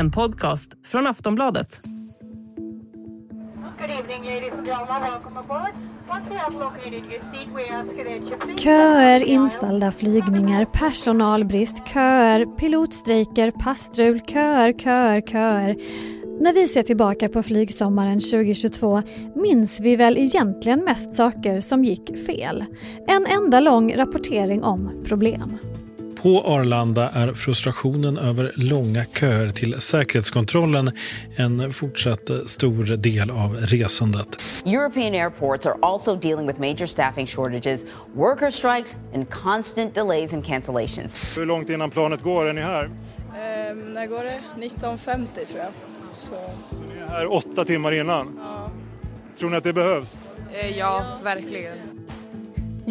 En podcast från Aftonbladet. Köer, inställda flygningar, personalbrist, köer, pilotstrejker, passtrul, köer, köer, köer. När vi ser tillbaka på flygsommaren 2022 minns vi väl egentligen mest saker som gick fel. En enda lång rapportering om problem. På Arlanda är frustrationen över långa köer till säkerhetskontrollen en fortsatt stor del av resandet. European airports are also dealing with major staffing shortages, worker strikes and constant delays and cancellations. Hur långt innan planet går är ni här? Ehm, när går det? 19.50 tror jag. Så, Så ni är här åtta timmar innan. ja. Tror ni att det behövs? Eh, Ja, verkligen.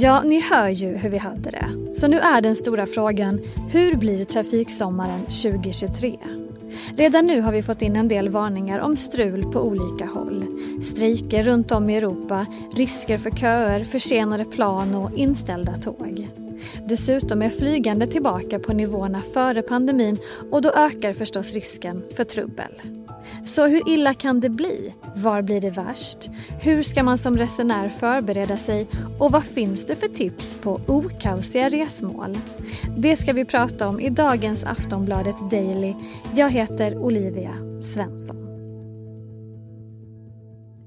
Ja, ni hör ju hur vi hade det. Så nu är den stora frågan, hur blir trafiksommaren 2023? Redan nu har vi fått in en del varningar om strul på olika håll. Strejker runt om i Europa, risker för köer, försenade plan och inställda tåg. Dessutom är flygande tillbaka på nivåerna före pandemin och då ökar förstås risken för trubbel. Så hur illa kan det bli? Var blir det värst? Hur ska man som resenär förbereda sig? Och vad finns det för tips på okaosiga resmål? Det ska vi prata om i dagens Aftonbladet Daily. Jag heter Olivia Svensson.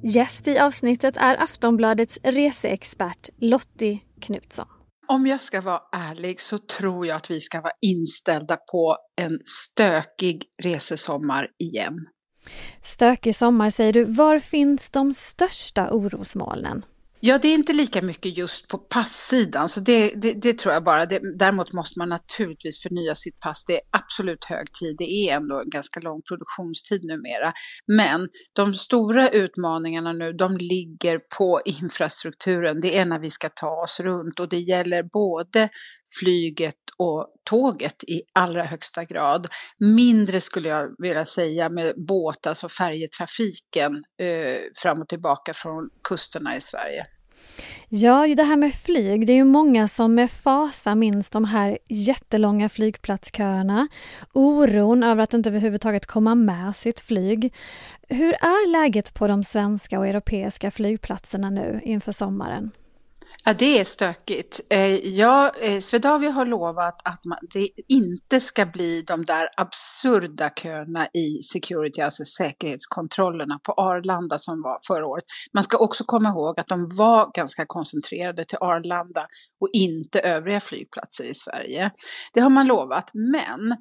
Gäst i avsnittet är Aftonbladets reseexpert Lottie Knutsson. Om jag ska vara ärlig så tror jag att vi ska vara inställda på en stökig resesommar igen. Stökig sommar säger du. Var finns de största orosmolnen? Ja, det är inte lika mycket just på passsidan, så det, det, det tror jag bara. Det, däremot måste man naturligtvis förnya sitt pass. Det är absolut hög tid. Det är ändå en ganska lång produktionstid numera. Men de stora utmaningarna nu, de ligger på infrastrukturen. Det är när vi ska ta oss runt och det gäller både flyget och tåget i allra högsta grad. Mindre skulle jag vilja säga med båt, alltså färjetrafiken eh, fram och tillbaka från kusterna i Sverige. Ja, det här med flyg, det är ju många som med fasa minns de här jättelånga flygplatsköerna, oron över att inte överhuvudtaget komma med sitt flyg. Hur är läget på de svenska och europeiska flygplatserna nu inför sommaren? Ja, det är stökigt. Eh, ja, eh, Swedavia har lovat att man, det inte ska bli de där absurda köerna i security, alltså säkerhetskontrollerna på Arlanda som var förra året. Man ska också komma ihåg att de var ganska koncentrerade till Arlanda och inte övriga flygplatser i Sverige. Det har man lovat, men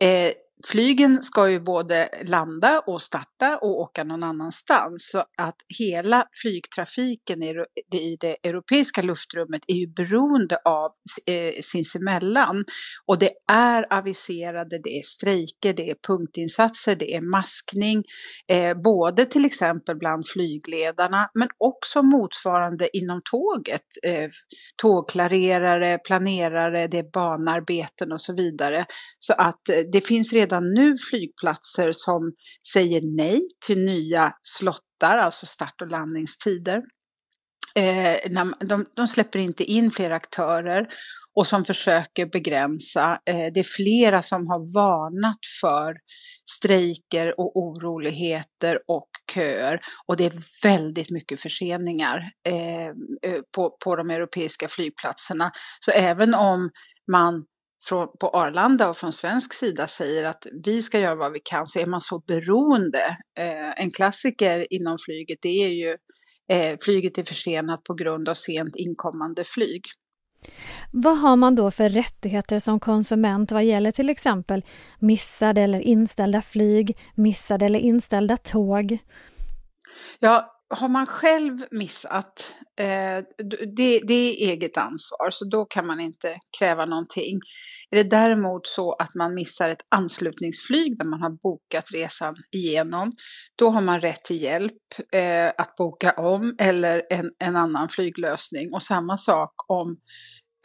eh, Flygen ska ju både landa och starta och åka någon annanstans. Så att hela flygtrafiken i det europeiska luftrummet är ju beroende av eh, sinsemellan. Och det är aviserade, det är strejker, det är punktinsatser, det är maskning. Eh, både till exempel bland flygledarna men också motsvarande inom tåget. Eh, tågklarerare, planerare, det är banarbeten och så vidare. Så att eh, det finns redan redan nu flygplatser som säger nej till nya slottar, alltså start och landningstider. Eh, de, de släpper inte in fler aktörer och som försöker begränsa. Eh, det är flera som har varnat för strejker och oroligheter och köer och det är väldigt mycket förseningar eh, på, på de europeiska flygplatserna. Så även om man från, på Arlanda och från svensk sida säger att vi ska göra vad vi kan så är man så beroende. Eh, en klassiker inom flyget det är ju eh, flyget är försenat på grund av sent inkommande flyg. Vad har man då för rättigheter som konsument vad gäller till exempel missade eller inställda flyg, missade eller inställda tåg? Ja, har man själv missat, eh, det, det, är eget ansvar, så då kan man inte kräva någonting. Är det däremot så att man missar ett anslutningsflyg där man har bokat resan igenom, då har man rätt till hjälp eh, att boka om eller en, en annan flyglösning. Och samma sak om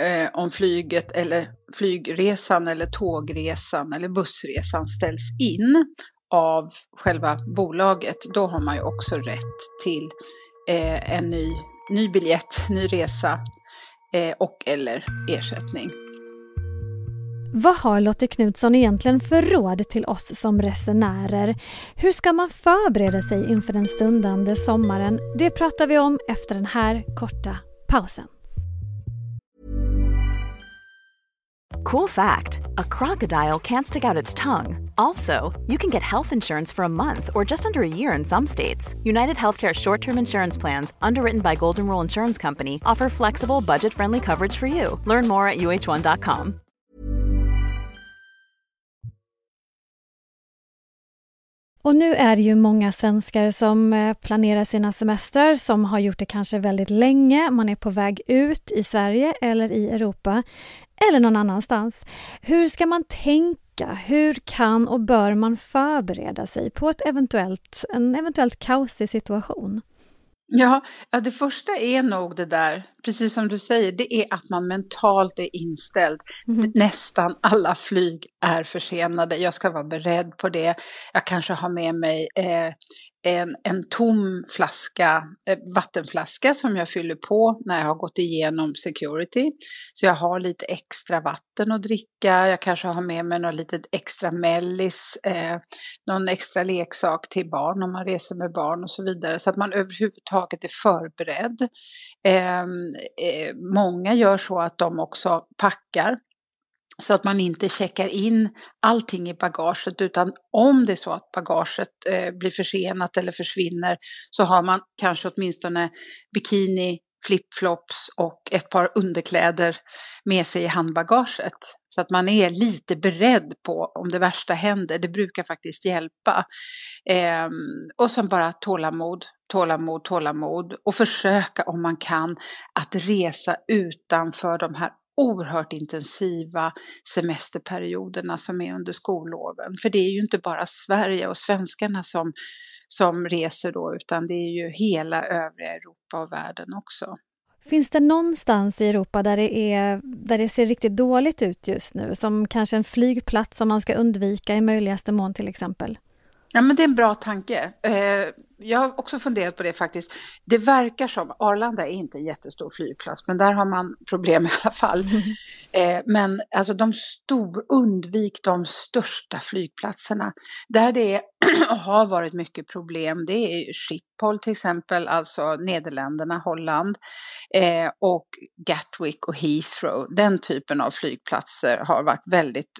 eh, om flyget eller flygresan eller tågresan eller bussresan ställs in av själva bolaget, då har man ju också rätt till eh, en ny, ny biljett, ny resa eh, och eller ersättning. Vad har Lotte Knutsson egentligen för råd till oss som resenärer? Hur ska man förbereda sig inför den stundande sommaren? Det pratar vi om efter den här korta pausen. Cool fact a crocodile can't stick out its tongue. Also, you can get health insurance for a month or just under a year in some states. United Healthcare short term insurance plans, underwritten by Golden Rule Insurance Company, offer flexible, budget friendly coverage for you. Learn more at uh1.com. Och nu är det ju många svenskar som eh, planerar sina semestrar som har gjort det kanske väldigt länge. Man är på väg ut i Sverige eller i Europa eller någon annanstans. Hur ska man tänka? Hur kan och bör man förbereda sig på ett eventuellt, en eventuellt kaosig situation? Ja, ja, det första är nog det där, precis som du säger, det är att man mentalt är inställd. Mm. Nästan alla flyg är försenade. Jag ska vara beredd på det. Jag kanske har med mig eh, en, en tom flaska, eh, vattenflaska som jag fyller på när jag har gått igenom security. Så jag har lite extra vatten att dricka, jag kanske har med mig något litet extra mellis, eh, någon extra leksak till barn om man reser med barn och så vidare. Så att man överhuvudtaget är förberedd. Eh, eh, många gör så att de också packar så att man inte checkar in allting i bagaget utan om det är så att bagaget eh, blir försenat eller försvinner så har man kanske åtminstone bikini, flipflops och ett par underkläder med sig i handbagaget. Så att man är lite beredd på om det värsta händer. Det brukar faktiskt hjälpa. Eh, och sen bara tålamod, tålamod, tålamod och försöka om man kan att resa utanför de här oerhört intensiva semesterperioderna som är under skolloven. För det är ju inte bara Sverige och svenskarna som, som reser då, utan det är ju hela övriga Europa och världen också. Finns det någonstans i Europa där det, är, där det ser riktigt dåligt ut just nu? Som kanske en flygplats som man ska undvika i möjligaste mån till exempel? Ja, men det är en bra tanke. Eh, jag har också funderat på det faktiskt. Det verkar som, Arlanda är inte en jättestor flygplats, men där har man problem i alla fall. Mm. Men alltså de stor, undvik de största flygplatserna. Där det är, och har varit mycket problem, det är Schiphol till exempel, alltså Nederländerna, Holland, eh, och Gatwick och Heathrow. Den typen av flygplatser har varit väldigt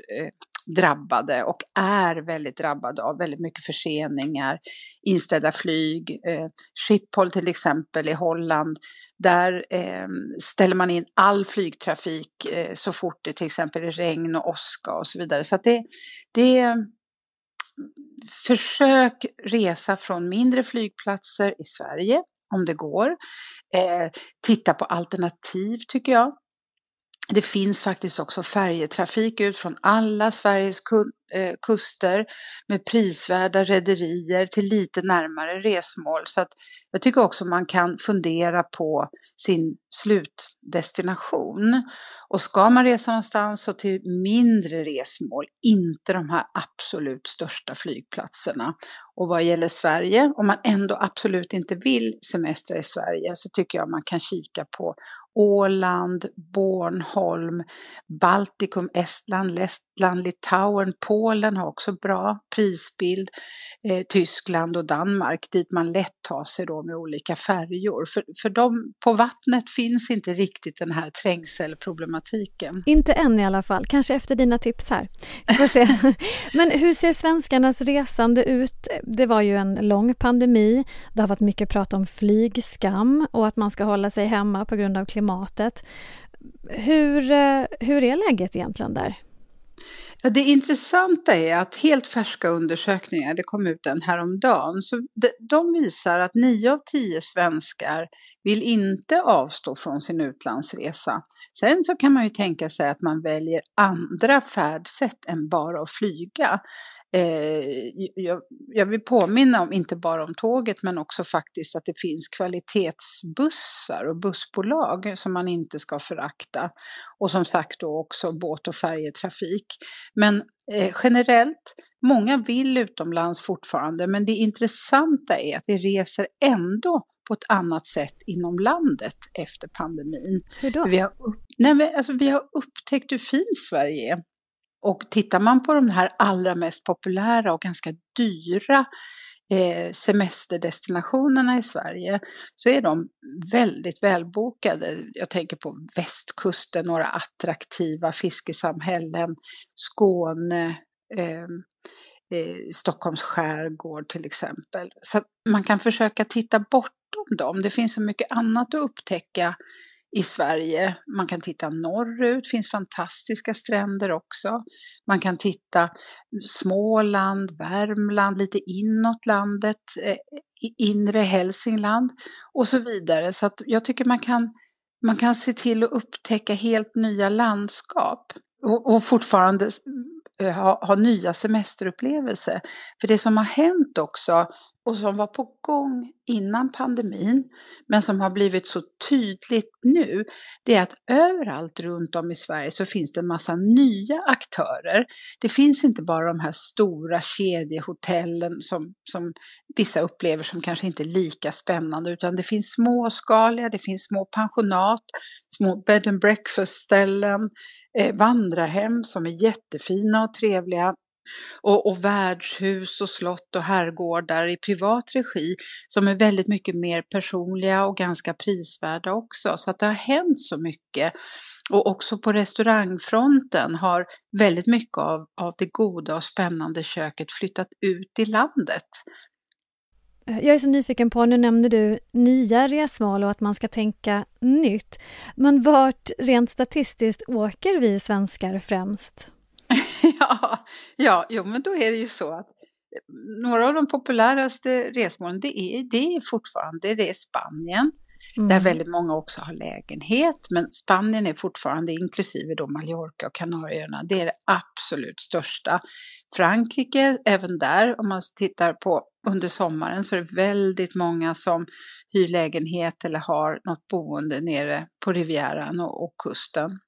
drabbade och är väldigt drabbade av väldigt mycket förseningar, inställda flyg. Eh, Schiphol till exempel i Holland, där eh, ställer man in all flygtrafik eh, så fort det till exempel är regn och åska och så vidare. Så att det, det Försök resa från mindre flygplatser i Sverige om det går. Eh, titta på alternativ tycker jag. Det finns faktiskt också färjetrafik ut från alla Sveriges eh, kuster med prisvärda rederier till lite närmare resmål. Så att jag tycker också man kan fundera på sin slutdestination. Och ska man resa någonstans så till mindre resmål, inte de här absolut största flygplatserna. Och vad gäller Sverige, om man ändå absolut inte vill semestra i Sverige så tycker jag man kan kika på Åland, Bornholm, Baltikum, Estland, Lettland, Litauen, Polen har också bra prisbild. Eh, Tyskland och Danmark dit man lätt tar sig då med olika färjor. För, för de, på vattnet finns inte riktigt den här trängselproblematiken. Inte än i alla fall, kanske efter dina tips här. Vi får se. Men hur ser svenskarnas resande ut? Det var ju en lång pandemi. Det har varit mycket prat om flygskam och att man ska hålla sig hemma på grund av klimatet. Hur, eh, hur är läget egentligen där? Ja, det intressanta är att helt färska undersökningar, det kom ut en häromdagen, så de, de visar att 9 av 10 svenskar vill inte avstå från sin utlandsresa. Sen så kan man ju tänka sig att man väljer andra färdsätt än bara att flyga. Eh, jag, jag, vill påminna om, inte bara om tåget, men också faktiskt att det finns kvalitetsbussar och bussbolag som man inte ska förakta. Och som sagt då också båt och färjetrafik. Men eh, generellt, många vill utomlands fortfarande, men det intressanta är att vi reser ändå på ett annat sätt inom landet efter pandemin. Hur då? Vi har, upp, nej, men, alltså, vi har upptäckt hur fint Sverige är. och tittar man på de här allra mest populära och ganska dyra Eh, semesterdestinationerna i Sverige så är de väldigt välbokade. Jag tänker på västkusten, några attraktiva fiskesamhällen, Skåne, eh, eh, Stockholms skärgård till exempel. Så man kan försöka titta bortom dem. Det finns så mycket annat att upptäcka i Sverige. Man kan titta norrut, det finns fantastiska stränder också. Man kan titta Småland, Värmland, lite inåt landet, eh, inre Hälsingland och så vidare. Så att jag tycker man kan, man kan se till att upptäcka helt nya landskap och, och fortfarande ha, ha nya semesterupplevelser. För det som har hänt också och som var på gång innan pandemin, men som har blivit så tydligt nu, det är att överallt runt om i Sverige så finns det en massa nya aktörer. Det finns inte bara de här stora kedjehotellen som, som vissa upplever som kanske inte är lika spännande, utan det finns småskaliga, det finns små pensionat, små bed and breakfast-ställen, eh, vandrarhem som är jättefina och trevliga och, och värdshus och slott och herrgårdar i privat regi som är väldigt mycket mer personliga och ganska prisvärda också. Så att det har hänt så mycket. Och också på restaurangfronten har väldigt mycket av, av det goda och spännande köket flyttat ut i landet. Eh, jag är så nyfiken på, nu nämnde du nya resmål och att man ska tänka nytt. Men vart rent statistiskt åker vi svenskar främst? ja, ja, jo, men då är det ju så att några av de populäraste resmålen det är, det är fortfarande det är Spanien. Mm. Där väldigt många också har lägenhet. Men Spanien är fortfarande, inklusive då Mallorca och Kanarieöarna, det är det absolut största. Frankrike, även där, om man tittar på under sommaren så är det väldigt många som hyr lägenhet eller har något boende nere på Rivieran och, och kusten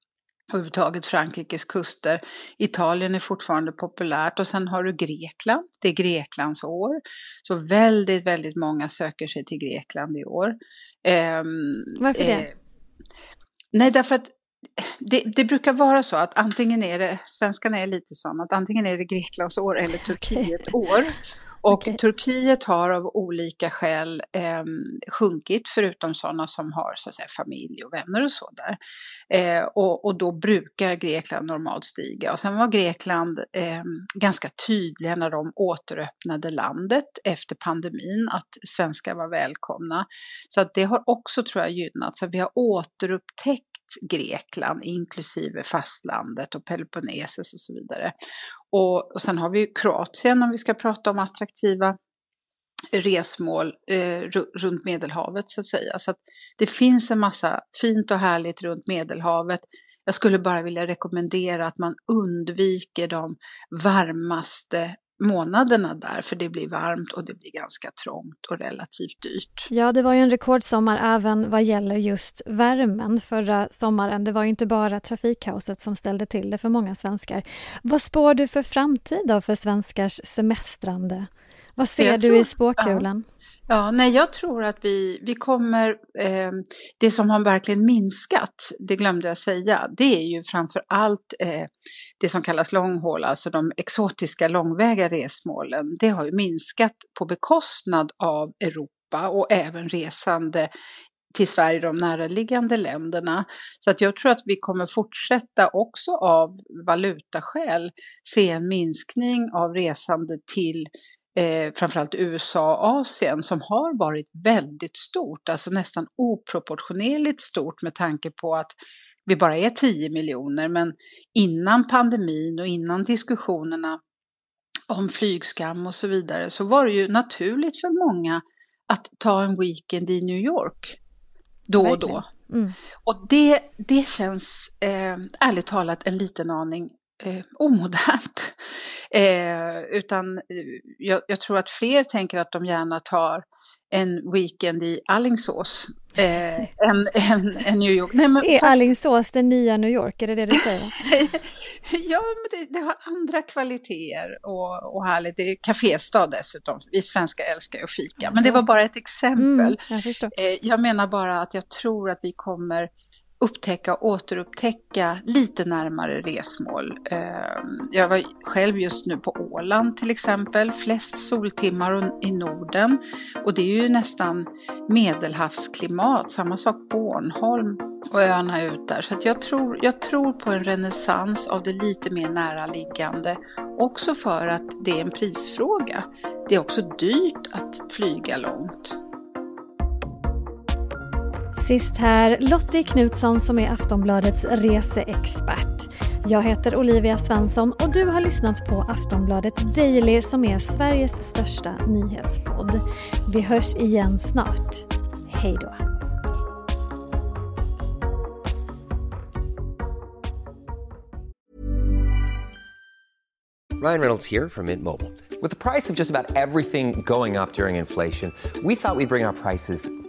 överhuvudtaget Frankrikes kuster. Italien är fortfarande populärt och sen har du Grekland. Det är Greklands år. Så väldigt, väldigt många söker sig till Grekland i år. Eh, Varför det? Eh, nej, därför att det, det, brukar vara så att antingen är det, svenskarna är lite sådana, att antingen är det Greklands år eller Turkiet år. Och okay. Turkiet har av olika skäl eh, sjunkit, förutom sådana som har så att säga, familj och vänner och så där. Eh, och, och, då brukar Grekland normalt stiga. Och sen var Grekland eh, ganska tydliga när de återöppnade landet efter pandemin, att svenskar var välkomna. Så att det har också, tror jag, gynnat. Så vi har återupptäckt Grekland, inklusive fastlandet och Peloponnesos och så vidare. Och, och sen har vi Kroatien om vi ska prata om attraktiva resmål eh, runt Medelhavet så att säga. Så att det finns en massa fint och härligt runt Medelhavet. Jag skulle bara vilja rekommendera att man undviker de varmaste månaderna där, för det blir varmt och det blir ganska trångt och relativt dyrt. Ja, det var ju en rekordsommar även vad gäller just värmen förra sommaren. Det var ju inte bara trafikkaoset som ställde till det för många svenskar. Vad spår du för framtid då för svenskars semestrande? Vad ser jag du tror, i spåkulan? Ja. Nej, jag tror att vi, vi kommer, eh, det som har verkligen minskat, det glömde jag säga, det är ju framför allt eh, det som kallas långhål, alltså de exotiska långväga resmålen. Det har ju minskat på bekostnad av Europa och även resande till Sverige, de närliggande länderna. Så att jag tror att vi kommer fortsätta också av valutaskäl se en minskning av resande till eh, framförallt USA och Asien som har varit väldigt stort, alltså nästan oproportionerligt stort med tanke på att vi bara är 10 miljoner. Men innan pandemin och innan diskussionerna om flygskam och så vidare så var det ju naturligt för många att ta en weekend i New York då och då. Mm. Och det, det känns eh, ärligt talat en liten aning eh, omodernt. Eh, utan eh, jag, jag, tror att fler tänker att de gärna tar en weekend i Allingsås eh, än, än, än, New York. Nej, men är faktiskt... Allingsås det nya New York, är det det du säger? ja, men det, det, har andra kvaliteter och, och härligt. Det är kaféstad dessutom. Vi svenskar älskar ju att fika. Men det var bara ett exempel. Mm, jag, eh, jag menar bara att jag tror att vi kommer upptäcka och återupptäcka lite närmare resmål. Ehm, jag var själv just nu på Åland till exempel, flest soltimmar i Norden och det är ju nästan medelhavsklimat, samma sak Bornholm och öarna ut där. Så jag, tror, jag tror på en renässans av det lite mer näraliggande också för att det är en prisfråga. Det är också dyrt att flyga långt. Sist här Lottie Knutsson som är Aftonbladets reseexpert. Jag heter Olivia Svensson och du har lyssnat på Aftonbladet Daily som är Sveriges största nyhetspodd. Vi hörs igen snart. Hej då! Ryan Reynolds här från Mint Mobile. Med priset på nästan allt som går upp under inflationen, trodde vi att vi skulle bring våra priser